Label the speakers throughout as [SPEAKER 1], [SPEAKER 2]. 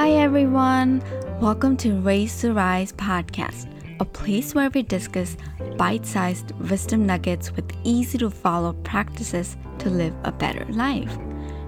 [SPEAKER 1] Hi, everyone. Welcome to Raise to Rise podcast, a place where we discuss bite sized wisdom nuggets with easy to follow practices to live a better life.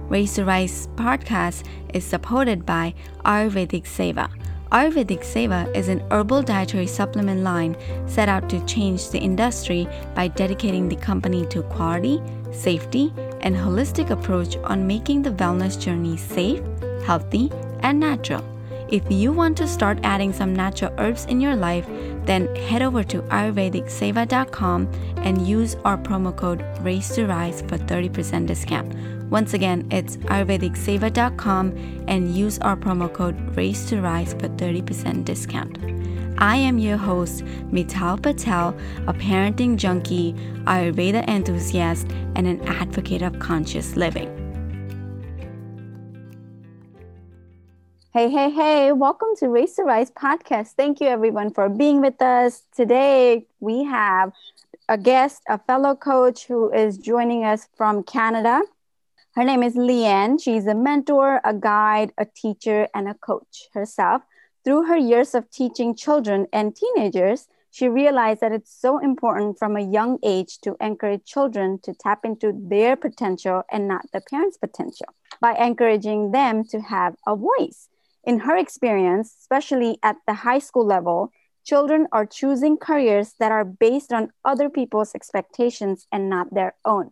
[SPEAKER 1] Raise to Rise podcast is supported by Ayurvedic Seva. Ayurvedic Seva is an herbal dietary supplement line set out to change the industry by dedicating the company to quality, safety, and holistic approach on making the wellness journey safe, healthy, and natural. If you want to start adding some natural herbs in your life, then head over to ayurvedicseva.com and use our promo code raise to rise for 30% discount. Once again, it's ayurvedicseva.com and use our promo code raise to rise for 30% discount. I am your host, Mital Patel, a parenting junkie, Ayurveda enthusiast, and an advocate of conscious living. Hey, hey, hey, welcome to Raise to Rise podcast. Thank you, everyone, for being with us. Today, we have a guest, a fellow coach who is joining us from Canada. Her name is Leanne. She's a mentor, a guide, a teacher, and a coach herself. Through her years of teaching children and teenagers, she realized that it's so important from a young age to encourage children to tap into their potential and not the parents' potential by encouraging them to have a voice. In her experience, especially at the high school level, children are choosing careers that are based on other people's expectations and not their own.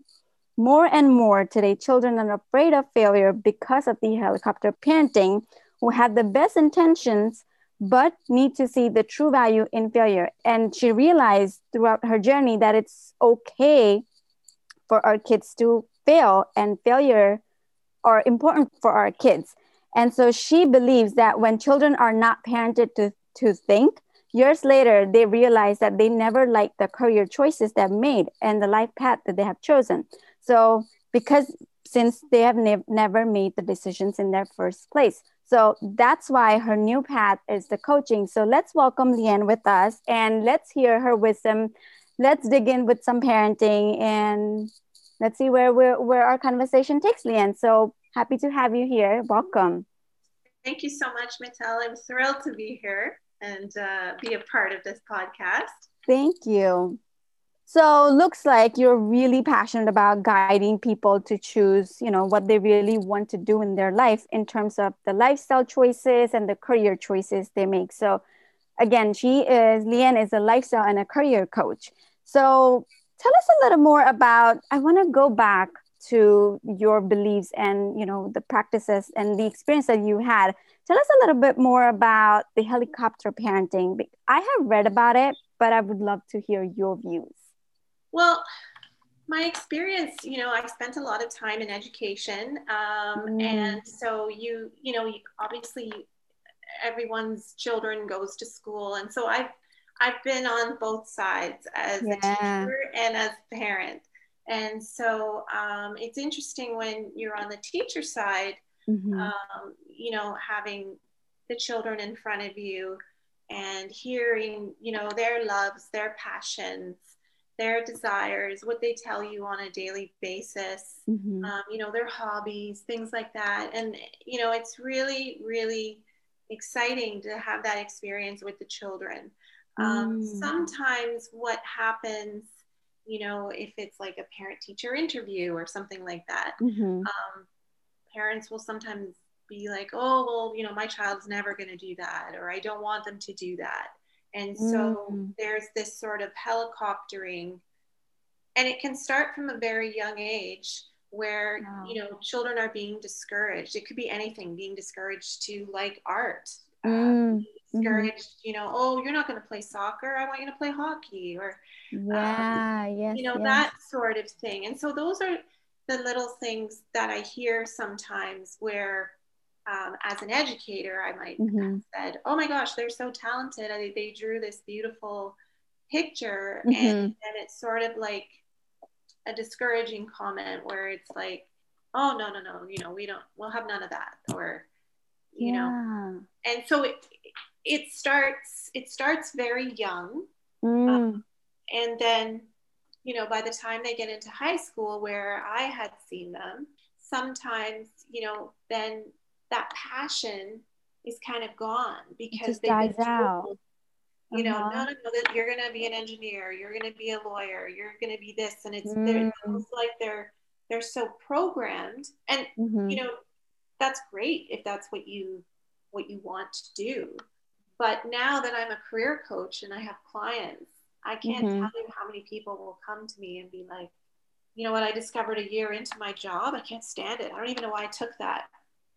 [SPEAKER 1] More and more today, children are afraid of failure because of the helicopter parenting, who had the best intentions but need to see the true value in failure. And she realized throughout her journey that it's okay for our kids to fail and failure are important for our kids. And so she believes that when children are not parented to, to think, years later, they realize that they never liked the career choices they've made and the life path that they have chosen. So, because since they have ne- never made the decisions in their first place. So that's why her new path is the coaching. So let's welcome Leanne with us and let's hear her wisdom. Let's dig in with some parenting and let's see where where, where our conversation takes Leanne. So happy to have you here. Welcome.
[SPEAKER 2] Thank you so much, Mital. I'm thrilled to be here and uh, be a part of this podcast.
[SPEAKER 1] Thank you. So looks like you're really passionate about guiding people to choose, you know, what they really want to do in their life in terms of the lifestyle choices and the career choices they make. So again, she is Leanne is a lifestyle and a career coach. So tell us a little more about I want to go back to your beliefs and you know the practices and the experience that you had tell us a little bit more about the helicopter parenting i have read about it but i would love to hear your views
[SPEAKER 2] well my experience you know i spent a lot of time in education um, mm. and so you you know obviously everyone's children goes to school and so i've i've been on both sides as yeah. a teacher and as a parent and so um, it's interesting when you're on the teacher side, mm-hmm. um, you know, having the children in front of you and hearing, you know, their loves, their passions, their desires, what they tell you on a daily basis, mm-hmm. um, you know, their hobbies, things like that. And, you know, it's really, really exciting to have that experience with the children. Um, mm. Sometimes what happens you know, if it's like a parent teacher interview or something like that, mm-hmm. um, parents will sometimes be like, oh, well, you know, my child's never going to do that, or I don't want them to do that. And so mm-hmm. there's this sort of helicoptering, and it can start from a very young age where wow. you know children are being discouraged it could be anything being discouraged to like art mm discouraged, mm-hmm. you know, oh, you're not going to play soccer. I want you to play hockey or, yeah, um, yes, you know, yes. that sort of thing. And so those are the little things that I hear sometimes where, um, as an educator, I might mm-hmm. have said, oh my gosh, they're so talented. I, they drew this beautiful picture. Mm-hmm. And, and it's sort of like a discouraging comment where it's like, oh, no, no, no, you know, we don't, we'll have none of that. Or, you yeah. know, and so it, it starts it starts very young mm. um, and then you know by the time they get into high school where i had seen them sometimes you know then that passion is kind of gone because
[SPEAKER 1] they dies out.
[SPEAKER 2] You know, uh-huh. no, no, no, that you're going to be an engineer, you're going to be a lawyer, you're going to be this, and it's, mm. it's like they're they're so programmed, and mm-hmm. you know, that's great if that's what you what you want to do. But now that I'm a career coach and I have clients, I can't mm-hmm. tell you how many people will come to me and be like, you know what, I discovered a year into my job, I can't stand it. I don't even know why I took that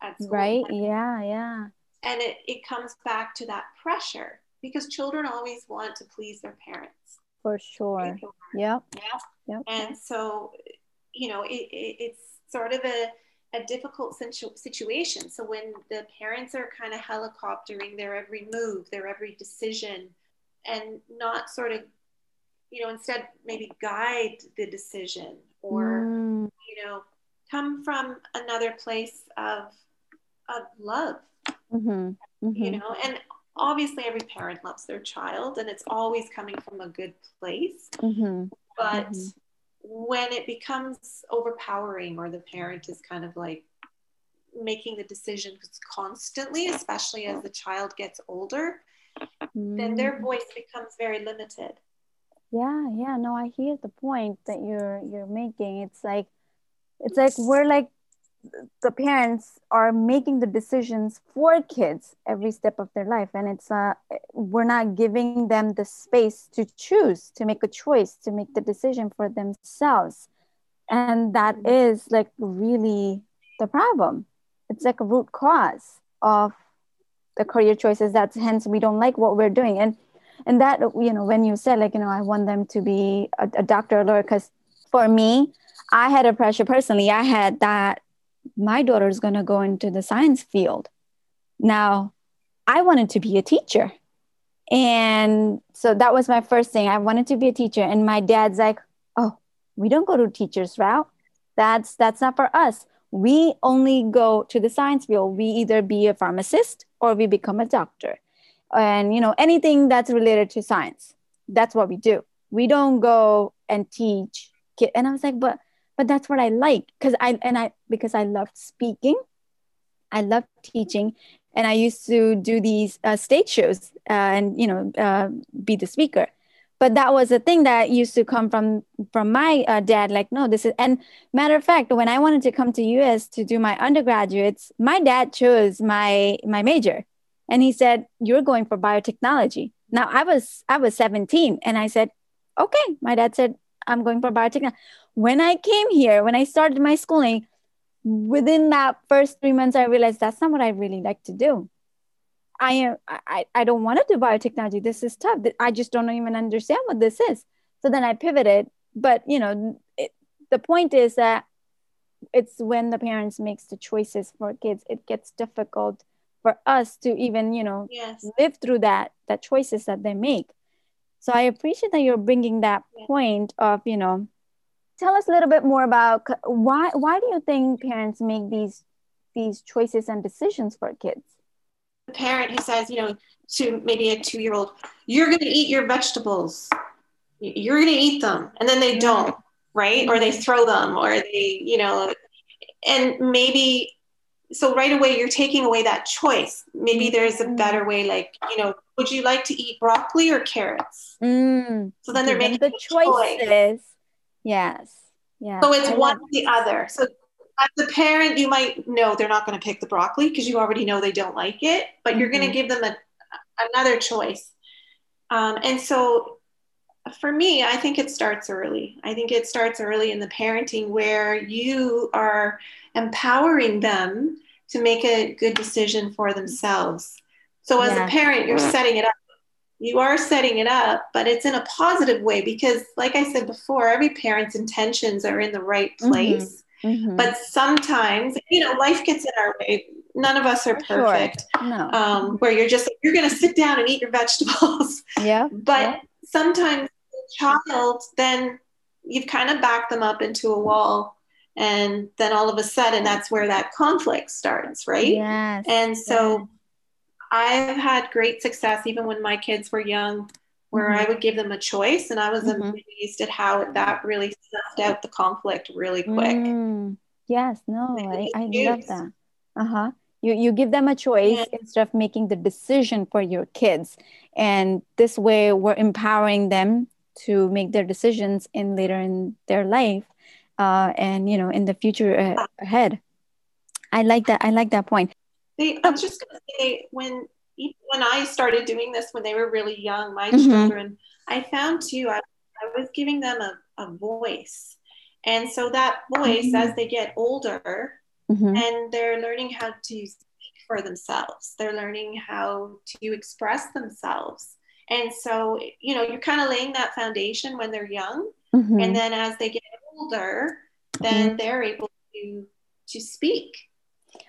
[SPEAKER 1] at school. Right. Yeah. Yeah.
[SPEAKER 2] And it, it comes back to that pressure because children always want to please their parents.
[SPEAKER 1] For sure. Yep.
[SPEAKER 2] Yeah. Yep. And so, you know, it, it, it's sort of a, a difficult situ- situation. So when the parents are kind of helicoptering their every move, their every decision, and not sort of, you know, instead maybe guide the decision or, mm. you know, come from another place of of love. Mm-hmm. Mm-hmm. You know, and obviously every parent loves their child and it's always coming from a good place. Mm-hmm. But mm-hmm. When it becomes overpowering or the parent is kind of like making the decisions constantly, especially as the child gets older, then their mm. voice becomes very limited.
[SPEAKER 1] Yeah, yeah, no, I hear the point that you're you're making. It's like it's like we're like the parents are making the decisions for kids every step of their life. And it's uh we're not giving them the space to choose to make a choice to make the decision for themselves. And that mm-hmm. like really the problem. It's like a root cause of the career choices that's hence we don't like what we're doing. And and that you know when you said like you know i want them to be a, a doctor or lawyer because for me i had a pressure personally. I had that my daughter is going to go into the science field. Now, I wanted to be a teacher. And so that was my first thing. I wanted to be a teacher. And my dad's like, oh, we don't go to teacher's route. That's that's not for us. We only go to the science field. We either be a pharmacist or we become a doctor. And you know, anything that's related to science. That's what we do. We don't go and teach. And I was like, but but that's what I like because I and I because I loved speaking, I loved teaching, and I used to do these uh, stage shows uh, and you know uh, be the speaker. But that was a thing that used to come from from my uh, dad. Like, no, this is and matter of fact, when I wanted to come to US to do my undergraduates, my dad chose my my major, and he said, "You're going for biotechnology." Now I was I was 17, and I said, "Okay." My dad said, "I'm going for biotechnology." When I came here, when I started my schooling, within that first three months, I realized that's not what I really like to do. I am I, I don't want to do biotechnology. This is tough. I just don't even understand what this is. So then I pivoted. But you know, it, the point is that it's when the parents makes the choices for kids, it gets difficult for us to even you know
[SPEAKER 2] yes.
[SPEAKER 1] live through that that choices that they make. So I appreciate that you're bringing that point of you know tell us a little bit more about why why do you think parents make these these choices and decisions for kids?
[SPEAKER 2] The parent who says you know to maybe a two year old you're going to eat your vegetables. You're going to eat them. And then they mm-hmm. don't right? Or they mm-hmm. throw them or they you know and maybe so right away you're taking away that choice. Maybe there's a mm-hmm. better way like you know would you like to eat broccoli or carrots?
[SPEAKER 1] Mm.
[SPEAKER 2] so then they're making
[SPEAKER 1] the choices Yes. Yeah.
[SPEAKER 2] So it's I one or the other. So as a parent, you might know they're not going to pick the broccoli because you already know they don't like it, but mm-hmm. you're going to give them a, another choice. Um, and so for me, I think it starts early. I think it starts early in the parenting where you are empowering them to make a good decision for themselves. So as yeah. a parent, you're setting it up you are setting it up, but it's in a positive way because, like I said before, every parent's intentions are in the right mm-hmm. place. Mm-hmm. Mm-hmm. But sometimes, you know, life gets in our way. None of us are perfect.
[SPEAKER 1] Sure. No.
[SPEAKER 2] Um, where you're just you're going to sit down and eat your vegetables.
[SPEAKER 1] Yeah.
[SPEAKER 2] but
[SPEAKER 1] yeah.
[SPEAKER 2] sometimes the child, then you've kind of backed them up into a wall, and then all of a sudden, that's where that conflict starts, right?
[SPEAKER 1] Yes.
[SPEAKER 2] And so. I've had great success even when my kids were young, where mm-hmm. I would give them a choice, and I was mm-hmm. amazed at how that really snuffed out the conflict really quick.
[SPEAKER 1] Mm. Yes, no, I, I love that. Uh huh. you you give them a choice yeah. instead of making the decision for your kids and this way we're empowering them to make their decisions in later in their life uh, and you know in the future ahead i like that i like that point
[SPEAKER 2] they, i'm just going to say when even when i started doing this when they were really young my mm-hmm. children i found too I, I was giving them a, a voice and so that voice mm-hmm. as they get older mm-hmm. and they're learning how to speak for themselves they're learning how to express themselves and so you know you're kind of laying that foundation when they're young mm-hmm. and then as they get older then mm-hmm. they're able to to speak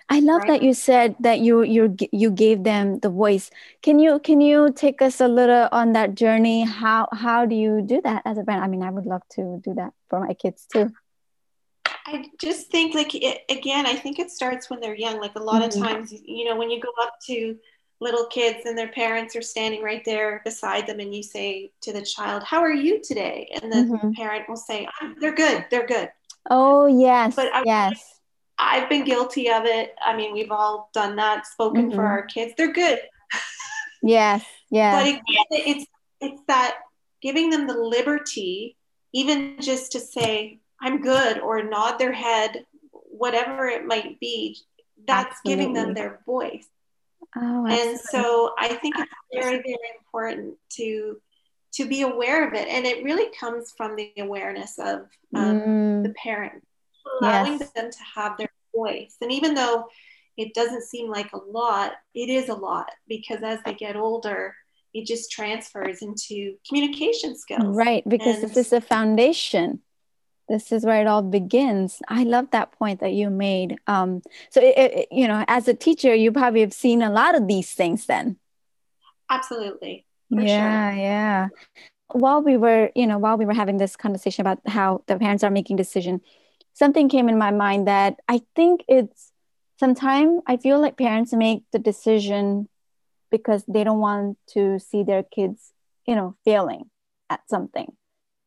[SPEAKER 1] I love right? that you said that you you you gave them the voice. Can you can you take us a little on that journey? How how do you do that as a parent? I mean, I would love to do that for my kids too.
[SPEAKER 2] I just think like it, again, I think it starts when they're young. Like a lot mm-hmm. of times, you know, when you go up to little kids and their parents are standing right there beside them and you say to the child, "How are you today?" and the mm-hmm. parent will say, "They're good. They're good."
[SPEAKER 1] Oh, yes. But I, yes.
[SPEAKER 2] I've been guilty of it. I mean, we've all done that, spoken mm-hmm. for our kids. They're good.
[SPEAKER 1] yes. Yeah.
[SPEAKER 2] But it's it's that giving them the liberty even just to say I'm good or nod their head, whatever it might be, that's Absolutely. giving them their voice. Oh, and so I think it's very, very important to to be aware of it, and it really comes from the awareness of um, mm. the parent, allowing yes. them to have their voice. And even though it doesn't seem like a lot, it is a lot because as they get older, it just transfers into communication skills.
[SPEAKER 1] Right, because and, this is a foundation this is where it all begins i love that point that you made um, so it, it, you know as a teacher you probably have seen a lot of these things then
[SPEAKER 2] absolutely
[SPEAKER 1] yeah sure. yeah while we were you know while we were having this conversation about how the parents are making decision something came in my mind that i think it's sometimes i feel like parents make the decision because they don't want to see their kids you know failing at something.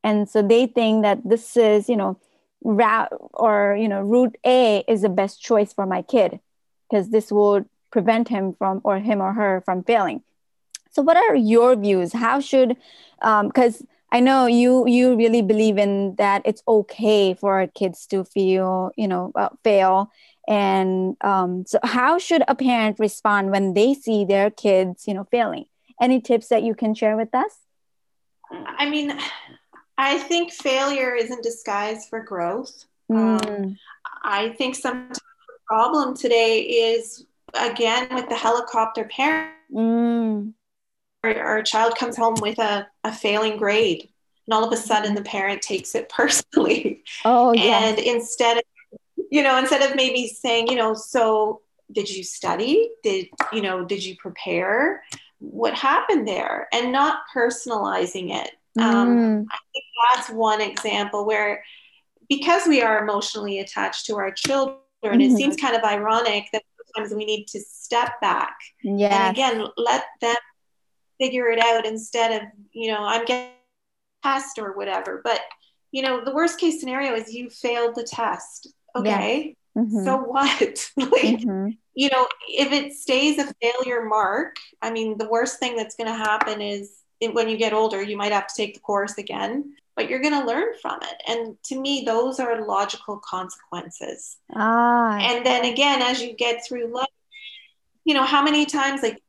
[SPEAKER 1] And so they think that this is you know route or you know route a is the best choice for my kid because this will prevent him from or him or her from failing. So what are your views? How should because um, i know you you really believe in that it's okay for kids to feel you know uh, fail and um, so how should a parent respond when they see their kids you know failing any tips that you can share with us
[SPEAKER 2] i mean I think failure is in disguise for growth. Mm. Um, I think sometimes the problem today is again with the helicopter parent. Mm. Our, our, child comes home with a, a failing grade, and all of a sudden the parent takes it personally. Oh, yeah. And instead of, you know, instead of maybe saying, you know, so did you study? Did you know? Did you prepare? What happened there? And not personalizing it. Um, mm. I think that's one example where, because we are emotionally attached to our children, mm-hmm. it seems kind of ironic that sometimes we need to step back yeah. and again let them figure it out instead of you know I'm getting test or whatever. But you know the worst case scenario is you failed the test. Okay, yeah. mm-hmm. so what? like mm-hmm. you know if it stays a failure mark, I mean the worst thing that's going to happen is when you get older, you might have to take the course again, but you're going to learn from it. And to me, those are logical consequences. Ah. And then again, as you get through life, you know, how many times like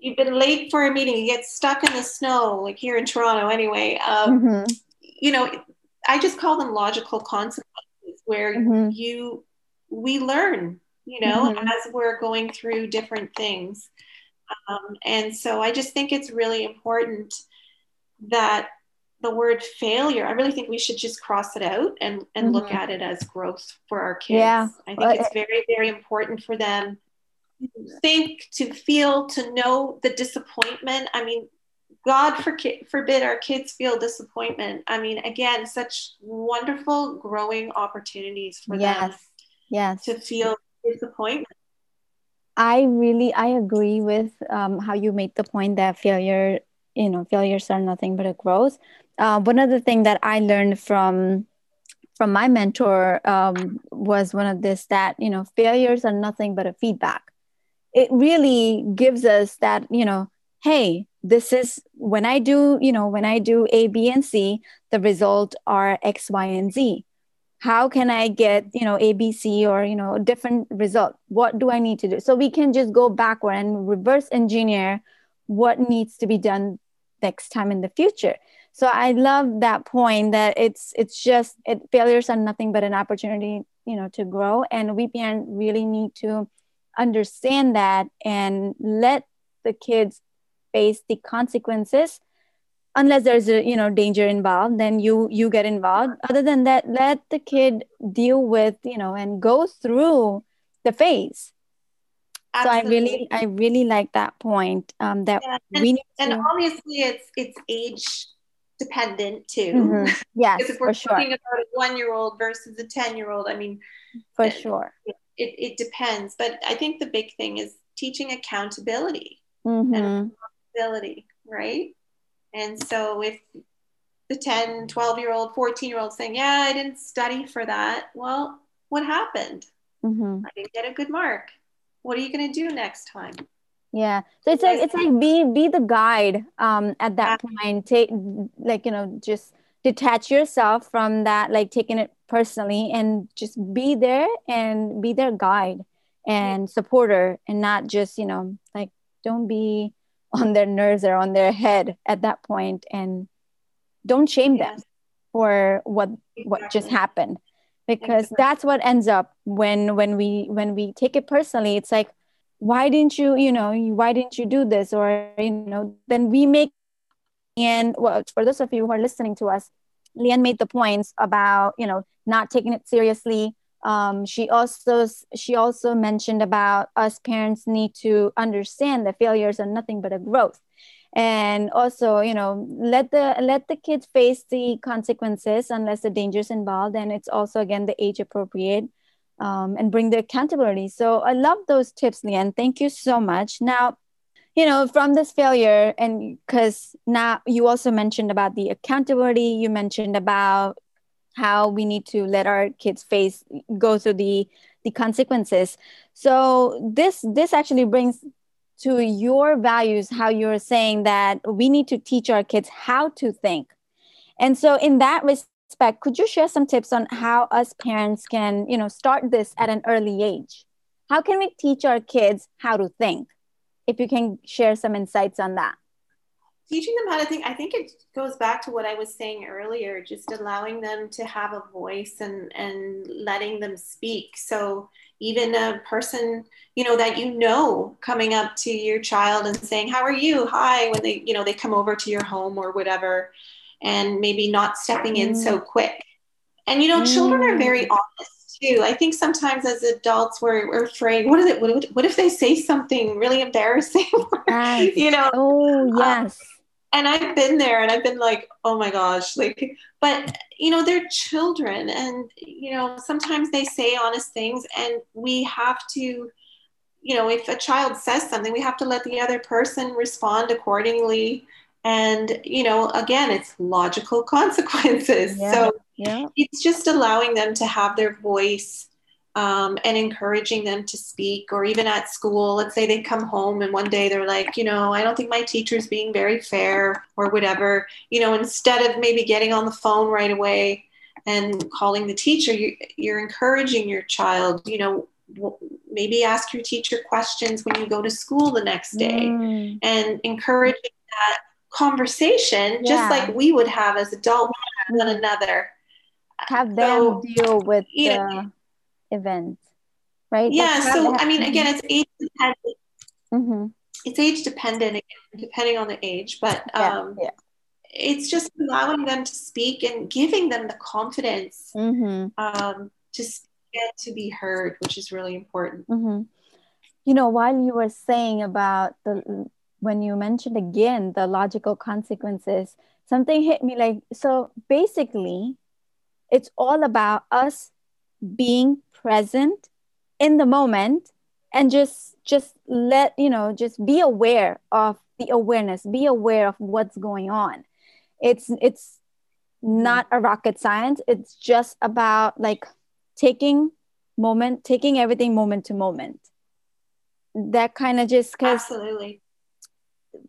[SPEAKER 2] you've been late for a meeting, you get stuck in the snow, like here in Toronto anyway. Um, mm-hmm. You know, I just call them logical consequences where mm-hmm. you, we learn, you know, mm-hmm. as we're going through different things. Um, and so I just think it's really important that the word failure, I really think we should just cross it out and, and mm-hmm. look at it as growth for our kids. Yeah. I think it's very, very important for them think, to feel, to know the disappointment. I mean, God forbid our kids feel disappointment. I mean, again, such wonderful growing opportunities for yes. them yes. to feel disappointment.
[SPEAKER 1] I really I agree with um, how you made the point that failure, you know, failures are nothing but a growth. Uh, one of the things that I learned from from my mentor um, was one of this that you know failures are nothing but a feedback it really gives us that you know hey this is when i do you know when i do a b and c the result are x y and z. How can i get you know abc or you know different result? What do i need to do? So we can just go backward and reverse engineer what needs to be done next time in the future. So i love that point that it's it's just it failures are nothing but an opportunity you know to grow. And parents really need to understand that and let the kids face the consequences unless there's a you know danger involved then you you get involved other than that let the kid deal with you know and go through the phase Absolutely. so i really i really like that point um, that yeah.
[SPEAKER 2] and,
[SPEAKER 1] we
[SPEAKER 2] need and to... obviously it's it's age dependent too
[SPEAKER 1] mm-hmm. yes
[SPEAKER 2] if we're
[SPEAKER 1] talking
[SPEAKER 2] sure. about a one year old versus a 10 year old i mean
[SPEAKER 1] for sure
[SPEAKER 2] it, it, depends. But i think the big thing is teaching accountability.
[SPEAKER 1] Mm-hmm.
[SPEAKER 2] and accountability right? And so if the 10 12 year old 14 year old saying yeah i didn't study for that well what happened?
[SPEAKER 1] Mm-hmm.
[SPEAKER 2] i didn't get a good mark. What are you going to do next time?
[SPEAKER 1] Yeah. So it's like it's like be be the guide um at that point. Take like you know just detach yourself from that like taking it personally and just be there and be their guide and supporter and not just you know like don't be on their nerves or on their head at that point and don't shame yes. them for what exactly. what just happened because exactly. that's what ends up when when we when we take it personally it's like why didn't you you know why didn't you do this or you know then we make and well for those of you who are listening to us leanne made the points about you know not taking it seriously. Um, she also she also mentioned about us parents need to understand that failures are nothing but a growth. And also you know let the let the kids face the consequences unless the danger is involved. And it's also again the age appropriate um, and bring the accountability. So i love those tips leanne thank you so much. Now you know from this failure and because now you also mentioned about the accountability you mentioned about how we need to let our kids face go through the the consequences. So this this actually brings to your values how you're saying that we need to teach our kids how to think. And so in that respect could you share some tips on how us parents can you know start this at an early age? How can we teach our kids how to think if you can share some insights on that
[SPEAKER 2] teaching them how to think i think it goes back to what i was saying earlier just allowing them to have a voice and and letting them speak so even a person you know that you know coming up to your child and saying how are you hi when they you know they come over to your home or whatever and maybe not stepping in so mm. quick and you know mm. children are very mm. honest too i think sometimes as adults we're, we're afraid what is it what, what if they say something really embarrassing
[SPEAKER 1] yes.
[SPEAKER 2] you know
[SPEAKER 1] oh yes um,
[SPEAKER 2] and I've been there and I've been like, oh my gosh, like, but you know, they're children and, you know, sometimes they say honest things and we have to, you know, if a child says something, we have to let the other person respond accordingly. And, you know, again, it's logical consequences.
[SPEAKER 1] Yeah,
[SPEAKER 2] so
[SPEAKER 1] yeah.
[SPEAKER 2] it's just allowing them to have their voice um, and encouraging them to speak, or even at school, let's say they come home and one day they're like, you know, I don't think my teacher's being very fair or whatever, you know, instead of maybe getting on the phone right away and calling the teacher, you, you're encouraging your child, you know, maybe ask your teacher questions when you go to school the next day
[SPEAKER 1] mm.
[SPEAKER 2] and encouraging that conversation yeah. just like we would have as adults with one another
[SPEAKER 1] have them so, deal with the know, event, right?
[SPEAKER 2] Yeah. So I mean, again, it's age dependent.
[SPEAKER 1] Mm-hmm.
[SPEAKER 2] It's age dependent, depending on the age, but um,
[SPEAKER 1] yeah, yeah.
[SPEAKER 2] it's just allowing them to speak and giving them the confidence
[SPEAKER 1] mm-hmm.
[SPEAKER 2] um, to get to be heard, which is really important.
[SPEAKER 1] Mm-hmm. You know, while you were saying about the when you mentioned again the logical consequences, something hit me like so. Basically, it's all about us being present in the moment and just just let you know just be aware of the awareness be aware of what's going on. It's it's not a rocket science. It's just about like taking moment taking everything moment to moment. That kind of just because
[SPEAKER 2] absolutely.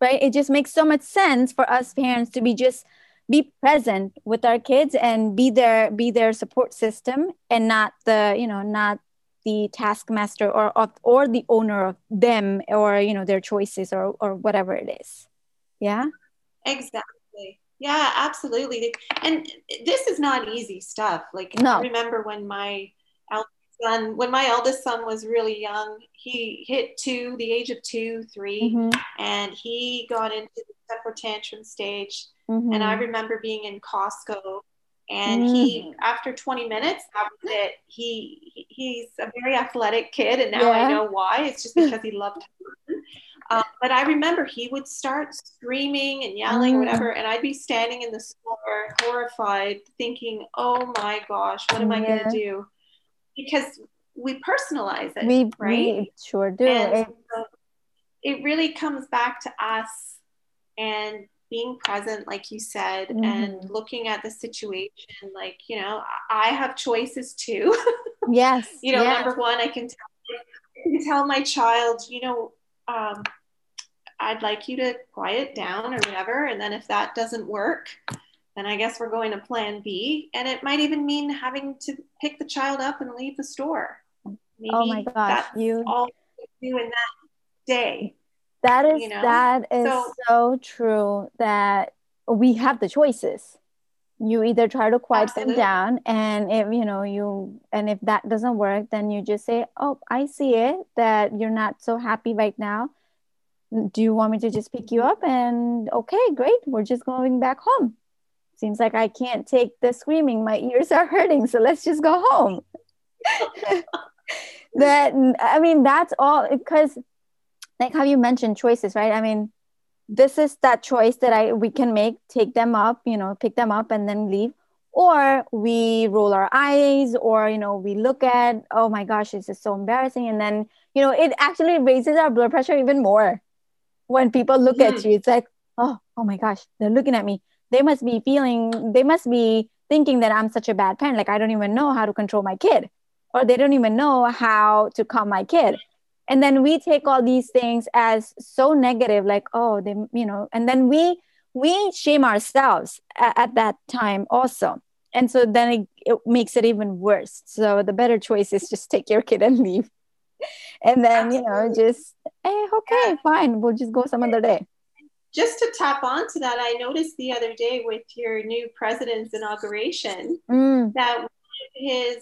[SPEAKER 1] Right? It just makes so much sense for us parents to be just be present with our kids and be their be their support system and not the you know not the taskmaster or or the owner of them or you know their choices or or whatever it is. Yeah?
[SPEAKER 2] Exactly. Yeah absolutely. And this is not easy stuff. Like
[SPEAKER 1] no.
[SPEAKER 2] i remember when my son when my eldest son was really young he hit two the age of two 3 mm-hmm. and he got into the temper tantrum stage mm-hmm. and i remember being in costco and mm-hmm. he after 20 minutes that was it he he's a very athletic kid and now yeah. i know why it's just because he loved um, but I remember he would start screaming and yelling, mm. whatever, and I'd be standing in the store horrified, thinking, "Oh my gosh, what am I going to do?" Because we personalize it,
[SPEAKER 1] we,
[SPEAKER 2] right? We
[SPEAKER 1] sure do.
[SPEAKER 2] And so it really comes back to us and being present, like you said, mm-hmm. and looking at the situation. Like, you know, I have choices too.
[SPEAKER 1] Yes.
[SPEAKER 2] you know,
[SPEAKER 1] yes.
[SPEAKER 2] number one, I can tell, I can tell my child, you know, um, I'd like you to quiet down or whatever. And then if that doesn't work, then I guess we're going to plan B. And it might even mean having to pick the child up and leave the store.
[SPEAKER 1] Maybe oh my gosh, you
[SPEAKER 2] all you do in that day.
[SPEAKER 1] That is you know? that is so, so, true that we have the choices. You either try to quiet absolutely. them down and if you know you and if that doesn't work, then you just say, Oh, I see it that you're not so happy right now. Do you want me to just pick you up? And okay, great, we're just going back home seems like I can't take the screaming. My ears are hurting. So let's just go home. that, I mean, that's all because, like how you mentioned choices, right? I mean, this is that choice that I we can make take them up you know pick them up and then leave or we roll our eyes or you know we look at oh my gosh this is so embarrassing and then you know it actually raises our blood pressure even more when people look at hmm. you it's like oh oh my gosh they're looking at me they must be feeling they must be thinking that i'm such a bad parent. Like i don't even know how to control my kid or they don't even know how to calm my kid. And then we take all these things as so negative like oh they you know and then we we shame ourselves at, at that time also. And so then it, it makes it even worse. So the better choice is just take your kid and leave. And then you know just hey okay fine we'll just go some other day
[SPEAKER 2] just to tap on to that, I noticed the other day with your new president's inauguration mm. that his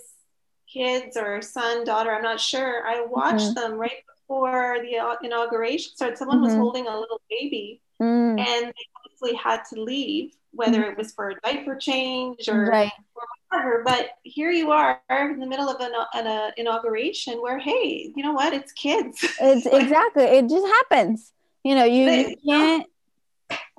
[SPEAKER 2] kids or son, daughter, I'm not sure, I watched mm-hmm. them right before the inauguration started. Someone mm-hmm. was holding a little baby mm. and they obviously had to leave, whether mm. it was for a diaper change or, right. or whatever. But here you are in the middle of an, an uh, inauguration where, hey, you know what? It's kids.
[SPEAKER 1] It's exactly, it just happens. You know, you, you can't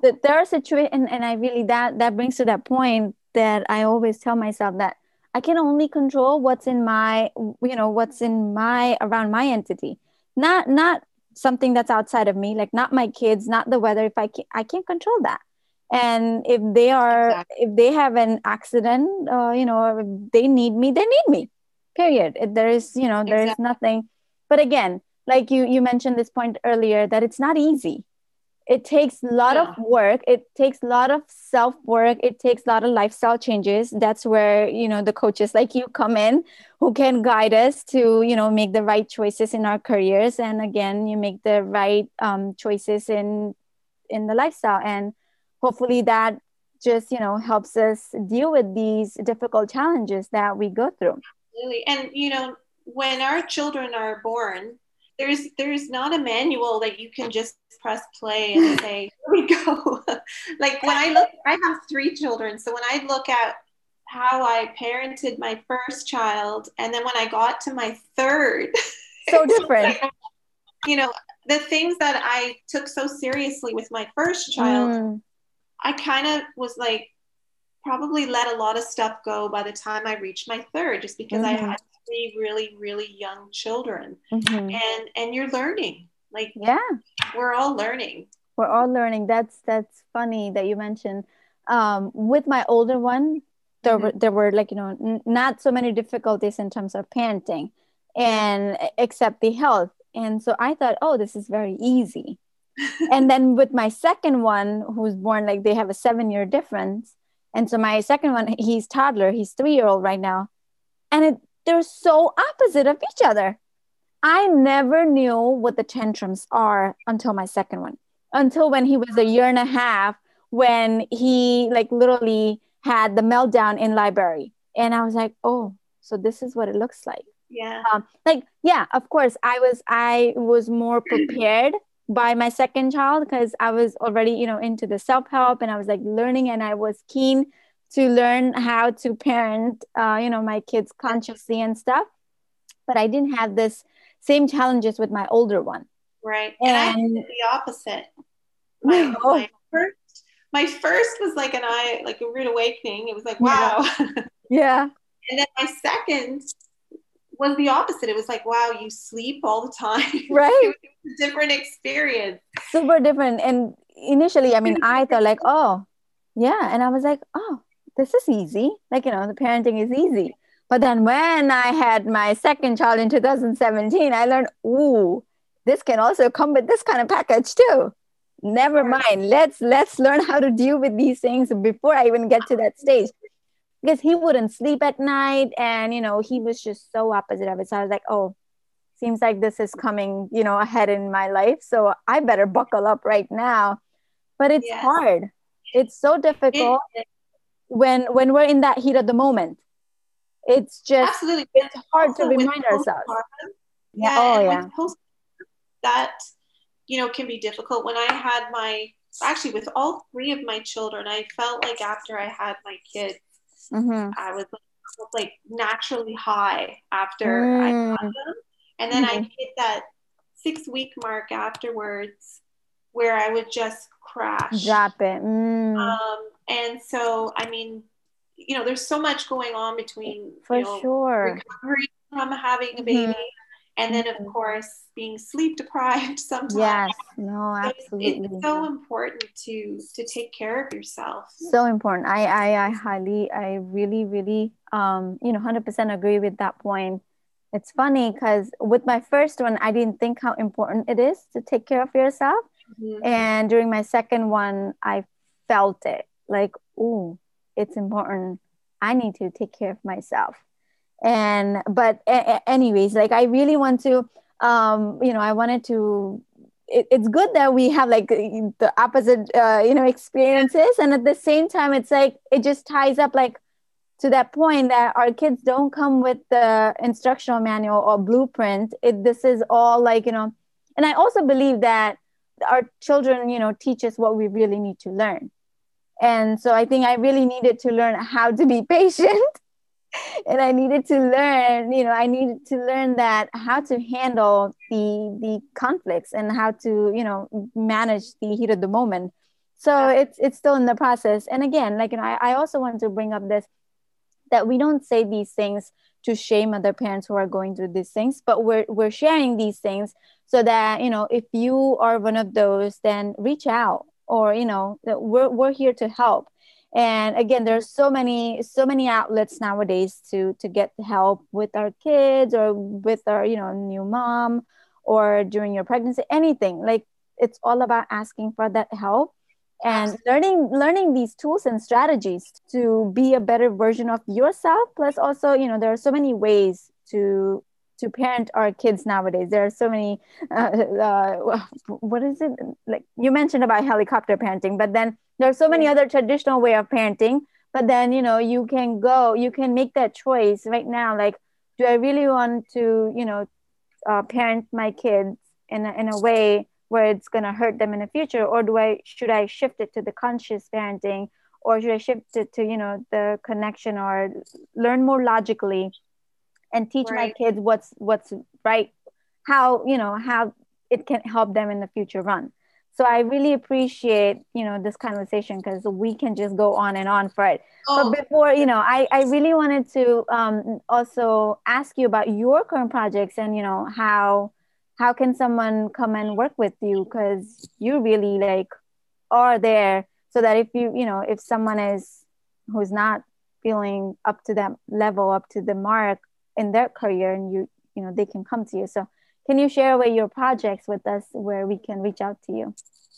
[SPEAKER 1] there are situations and, i really that that brings to that point that i always tell myself that i can only control what's in my you know what's in my around my entity. Not not something that's outside of me like not my kids not the weather. If i can i can't control that. And if they are exactly. if they have an accident uh, you know if they need me they need me period. There is you know there exactly. is nothing. But again like you you mentioned this point earlier that it's not easy it takes a lot yeah. of work. It takes a lot of self work it takes a lot of lifestyle changes. That's where you know the coaches like you come in who can guide us to you know make the right choices in our careers. And again you make the right um, choices in in the lifestyle. And hopefully that just you know helps us deal with these difficult challenges that we go through.
[SPEAKER 2] Really, and you know when our children are born there's there's not a manual that you can just press play and say here we go like when i look i have three children so when i look at how i parented my first child and then when i got to my third
[SPEAKER 1] so different like,
[SPEAKER 2] you know the things that i took so seriously with my first child mm. i kind of was like probably let a lot of stuff go by the time i reached my third just because mm-hmm. i had three really really young children mm-hmm. and and you're learning like
[SPEAKER 1] yeah
[SPEAKER 2] we're all learning
[SPEAKER 1] we're all learning that's that's funny that you mentioned um, with my older one, there mm-hmm. were there were like you know n- not so many difficulties in terms of parenting, and except the health. And so I thought, oh, this is very easy. and then with my second one, who's born like they have a seven year difference, and so my second one, he's toddler, he's three year old right now, and it, they're so opposite of each other. I never knew what the tantrums are until my second one, until when he was a year and a half, when he like literally had the meltdown in library. And I was like, oh, so this is what it looks like.
[SPEAKER 2] Yeah.
[SPEAKER 1] Um, like, yeah, of course, I was I was more prepared by my second child because I was already, you know, into the self-help and I was like learning and I was keen to learn how to parent uh, you know, my kids consciously and stuff. But I didn't have this same challenges with my older one.
[SPEAKER 2] Right. And, and the opposite. My, oh. my, first, my first was like an eye, like a rude awakening. It was like, wow.
[SPEAKER 1] Yeah. yeah.
[SPEAKER 2] and then my second was the opposite. It was like, wow, you sleep all the time.
[SPEAKER 1] Right.
[SPEAKER 2] it was a different experience.
[SPEAKER 1] Super different. And initially, I mean, I thought like, oh, yeah. And I was like, oh, this is easy. Like, you know, the parenting is easy. But then when I had my second child in 2017, I learned, ooh, this can also come with this kind of package too. Never mind. Let's let's learn how to deal with these things before I even get to that stage. Because he wouldn't sleep at night and you know, he was just so opposite of it. So I was like, oh, seems like this is coming, you know, ahead in my life. So I better buckle up right now. But it's yes. hard. It's so difficult it, when when we're in that heat of the moment it's just
[SPEAKER 2] absolutely
[SPEAKER 1] it's hard to remind ourselves
[SPEAKER 2] yeah, oh yeah that you know can be difficult when i had my actually with all three of my children i felt like after i had my kids mm-hmm. i was like naturally high after mm. i had them and then mm-hmm. i hit that six week mark afterwards where i would just crash
[SPEAKER 1] drop it mm.
[SPEAKER 2] um, and so i mean you know, there's so much going on between
[SPEAKER 1] for
[SPEAKER 2] you know,
[SPEAKER 1] sure
[SPEAKER 2] recovery from having a baby. Mm-hmm. And then, of mm-hmm. course, being sleep deprived sometimes.
[SPEAKER 1] Yes, no, absolutely.
[SPEAKER 2] It's so important to to take care of yourself.
[SPEAKER 1] So important. I, I, I highly, I really, really, um, you know, hundred percent agree with that point. It's funny because with my first one, I didn't think how important it is to take care of yourself, mm-hmm. and during my second one, I felt it like, oh, it's important. I need to take care of myself. And but a- anyways like i really want to um you know i wanted to it, it's good that we have like the opposite uh, you know experiences. And at the same time it's like it just ties up like to that point that our kids don't come with the instructional manual or blueprint. It this is all like you know and i also believe that our children you know teach us what we really need to learn and so I think I really needed to learn how to be patient. and I needed to learn, you know, I needed to learn that how to handle the the conflicts and how to, you know, manage the heat of the moment. So it's it's still in the process. And again, like you know, I, I also want to bring up this that we don't say these things to shame other parents who are going through these things, but we're we're sharing these things so that you know if you are one of those, then reach out or you know we're, we're here to help. And again there's so many so many outlets nowadays to to get help with our kids or with our you know new mom or during your pregnancy anything. Like it's all about asking for that help and learning learning these tools and strategies to be a better version of yourself. Plus also you know there are so many ways to to parent our kids nowadays. There are so many. Uh, uh, what is it like? You mentioned about helicopter parenting, but then there are so many other traditional way of parenting. But then you know you can go, you can make that choice right now. Like, do I really want to you know uh, parent my kids in a, in a way where it's going to hurt them in the future, or do I should I shift it to the conscious parenting? or should I shift it to you know the connection or learn more logically and teach right. my kids what's what's right how you know how it can help them in the future run so i really appreciate you know this conversation because we can just go on and on for it oh. but before you know i i really wanted to um, also ask you about your current projects and you know how how can someone come and work with you because you really like are there so that if you you know if someone is who's not feeling up to that level up to the mark in their career and you you know they can come to you. So can you share away your projects with us where we can reach out to you?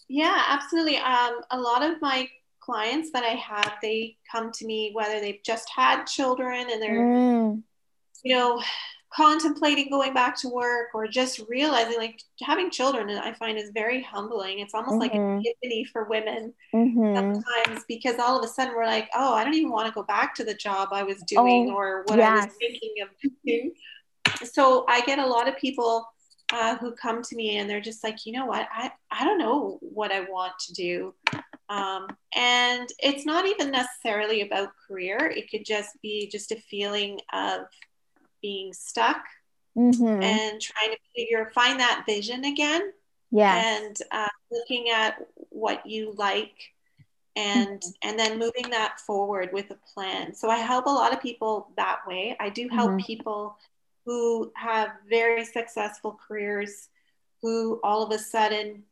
[SPEAKER 2] Yeah absolutely. Um, a lot of my clients that i have they come to me whether they've just had children and they're mm. you know contemplating going back to work or just realizing like having children i find is very humbling it's almost mm-hmm. like an epiphany for women mm-hmm. sometimes because all of a sudden we're like oh i don't even want to go back to the job i was doing oh, or what yes. i was thinking of doing so i get a lot of people uh, who come to me and they're just like you know what i, I don't know what i want to do um, and it's not even necessarily about career it could just be just a feeling of being stuck mm-hmm. and trying to figure find that vision again
[SPEAKER 1] yeah
[SPEAKER 2] and uh, looking at what you like and mm-hmm. and then moving that forward with a plan so i help a lot of people that way i do help mm-hmm. people who have very successful careers who all of a sudden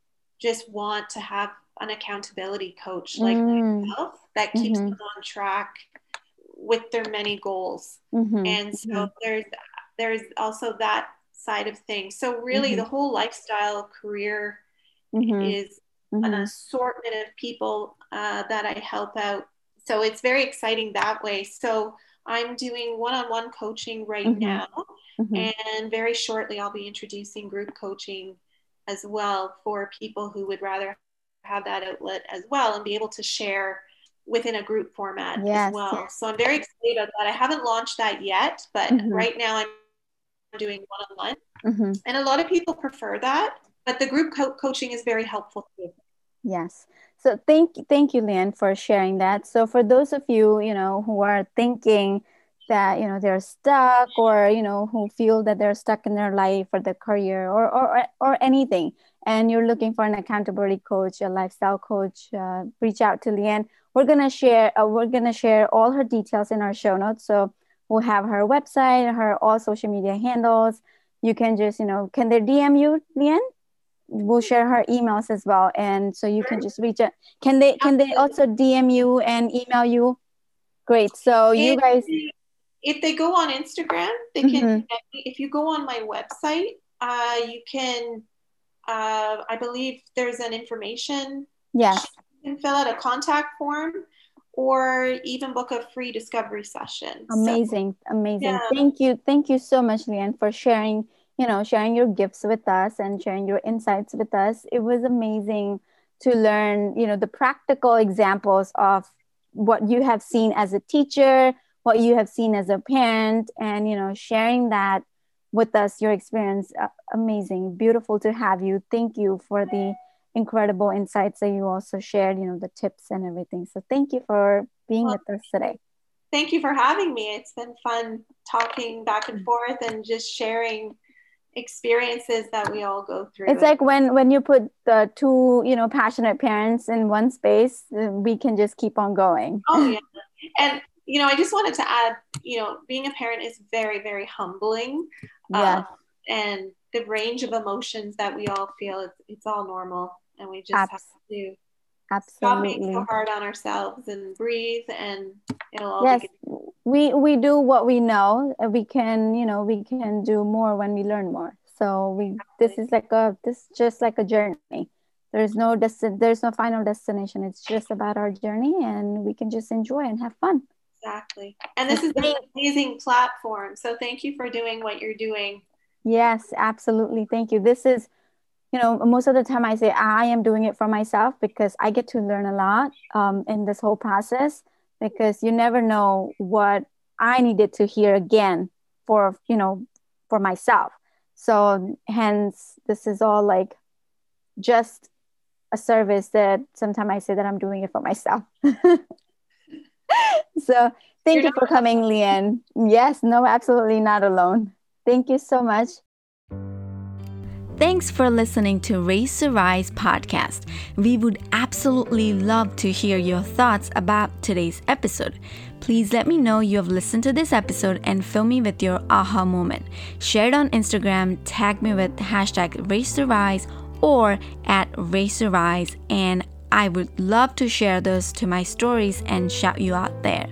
[SPEAKER 2] just want to have an accountability coach like mm. myself that keeps mm-hmm. them on track with their many goals mm-hmm. and so mm-hmm. there's there's also that side of things so really mm-hmm. the whole lifestyle career mm-hmm. is an mm-hmm. assortment of people uh, that i help out so it's very exciting that way so i'm doing one-on-one coaching right mm-hmm. now and very shortly i'll be introducing group coaching as well for people who would rather have that outlet as well and be able to share within a group format yes, as well. Yes. So I'm very excited about that. I haven't launched that yet, but mm-hmm. right now I'm doing one-on-one, mm-hmm. and a lot of people prefer that. But the group co- coaching is very helpful too.
[SPEAKER 1] Yes. So thank thank you, Leanne, for sharing that. So for those of you, you know, who are thinking that you know they're stuck or you know who feel that they're stuck in their life or their career or or, or anything and you're looking for an accountability coach a lifestyle coach uh, reach out to leanne we're gonna share uh, we're gonna share all her details in our show notes. So we'll have her website her all social media handles. You can just you know can they dm you leanne we'll share her emails as well. And so you can just reach out. Can they can they also dm you and email you? Great. So you guys
[SPEAKER 2] if they go on instagram they can mm-hmm. if you go on my website uh, you can uh, i believe there's an information
[SPEAKER 1] yes
[SPEAKER 2] can fill out a contact form or even book a free discovery session.
[SPEAKER 1] Amazing, so, amazing. Yeah. Thank you. Thank you so much, Leanne, for sharing, you know, sharing your gifts with us and sharing your insights with us. It was amazing to learn, you know, the practical examples of what you have seen as a teacher, what you have seen as a parent, and, you know, sharing that with us, your experience. Uh, amazing. Beautiful to have you. Thank you for the incredible insights that you also shared, you know, the tips and everything. So thank you for being well, with us today.
[SPEAKER 2] Thank you for having me. It's been fun talking back and forth and just sharing experiences that we all go through.
[SPEAKER 1] It's like when when you put the two, you know, passionate parents in one space, we can just keep on going.
[SPEAKER 2] Oh yeah. And you know, I just wanted to add, you know, being a parent is very, very humbling. Yeah. Um, and the range of emotions that we all feel, it's, it's all normal and we just Abs- have to Absolutely. stop being so hard on ourselves and breathe and it'll all yes
[SPEAKER 1] we we do what we know we can you know we can do more when we learn more. So we this is like a this just like a journey. There's no desti- there's no final destination. It's just about our journey and we can just enjoy and have fun.
[SPEAKER 2] Exactly. And this is an amazing platform. So thank you for doing what you're doing.
[SPEAKER 1] Yes absolutely. Thank you. This is you know, most of the time I say I am doing it for myself because I get to learn a lot um, in this whole process because you never know what I needed to hear again for, you know, for myself. So hence, this is all like just a service that sometimes I say that I'm doing it for myself. so thank You're you for coming, Leanne. Yes, no, absolutely not alone. Thank you so much. Thanks for listening to Raise to Rise podcast. We would absolutely love to hear your thoughts about today's episode. Please let me know you have listened to this episode and fill me with your aha moment. Share it on Instagram, tag me with hashtag Raise to Rise or at Raise to Rise, and I would love to share those to my stories and shout you out there.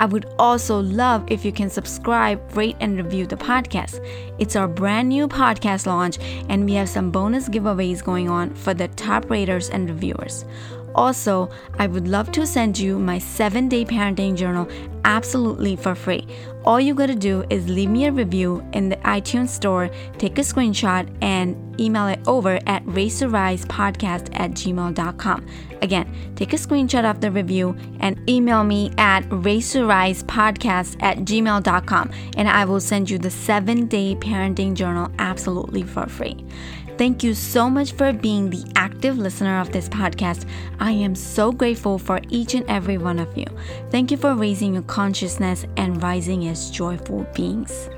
[SPEAKER 1] I would also love if you can subscribe, rate, and review the podcast. It's our brand new podcast launch, and we have some bonus giveaways going on for the top raters and reviewers. Also, I would love to send you my seven day parenting journal absolutely for free. All you gotta do is leave me a review in the iTunes store, take a screenshot, and email it over at racerisepodcast at gmail.com. Again, take a screenshot of the review and email me at racerisepodcast at gmail.com, and I will send you the seven day parenting journal absolutely for free. Thank you so much for being the active listener of this podcast. I am so grateful for each and every one of you. Thank you for raising your consciousness and rising as joyful beings.